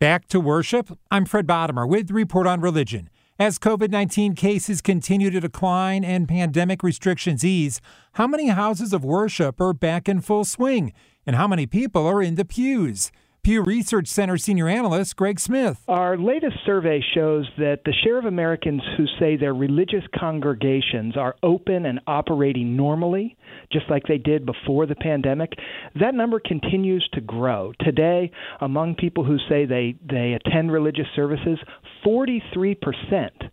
Back to worship. I'm Fred Bottomer with Report on Religion. As COVID 19 cases continue to decline and pandemic restrictions ease, how many houses of worship are back in full swing? And how many people are in the pews? Pew Research Center senior analyst Greg Smith. Our latest survey shows that the share of Americans who say their religious congregations are open and operating normally, just like they did before the pandemic, that number continues to grow. Today, among people who say they, they attend religious services, 43%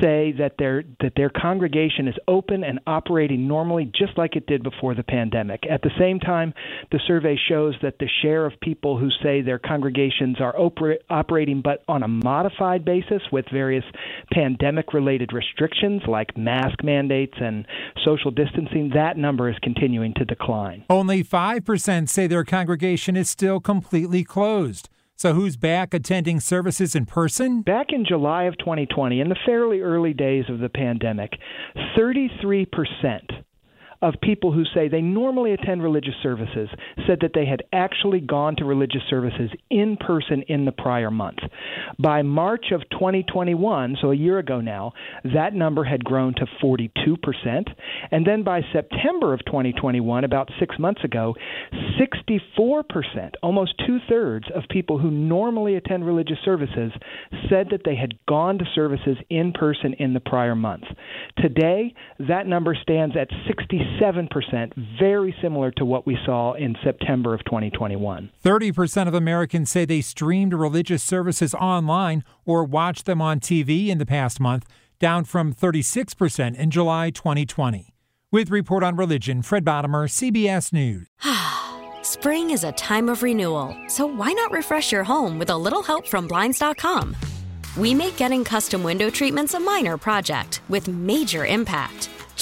say that their that their congregation is open and operating normally just like it did before the pandemic. At the same time, the survey shows that the share of people who say their congregations are oper- operating but on a modified basis with various pandemic related restrictions like mask mandates and social distancing, that number is continuing to decline. Only 5% say their congregation is still completely closed. So, who's back attending services in person? Back in July of 2020, in the fairly early days of the pandemic, 33% of people who say they normally attend religious services said that they had actually gone to religious services in person in the prior month. By March of 2021, so a year ago now, that number had grown to 42%. And then by September of 2021, about six months ago, 64%, almost two thirds of people who normally attend religious services said that they had gone to services in person in the prior month. Today, that number stands at 67 7%, very similar to what we saw in September of 2021. 30% of Americans say they streamed religious services online or watched them on TV in the past month, down from 36% in July 2020. With Report on Religion, Fred Bottomer, CBS News. Spring is a time of renewal, so why not refresh your home with a little help from Blinds.com? We make getting custom window treatments a minor project with major impact.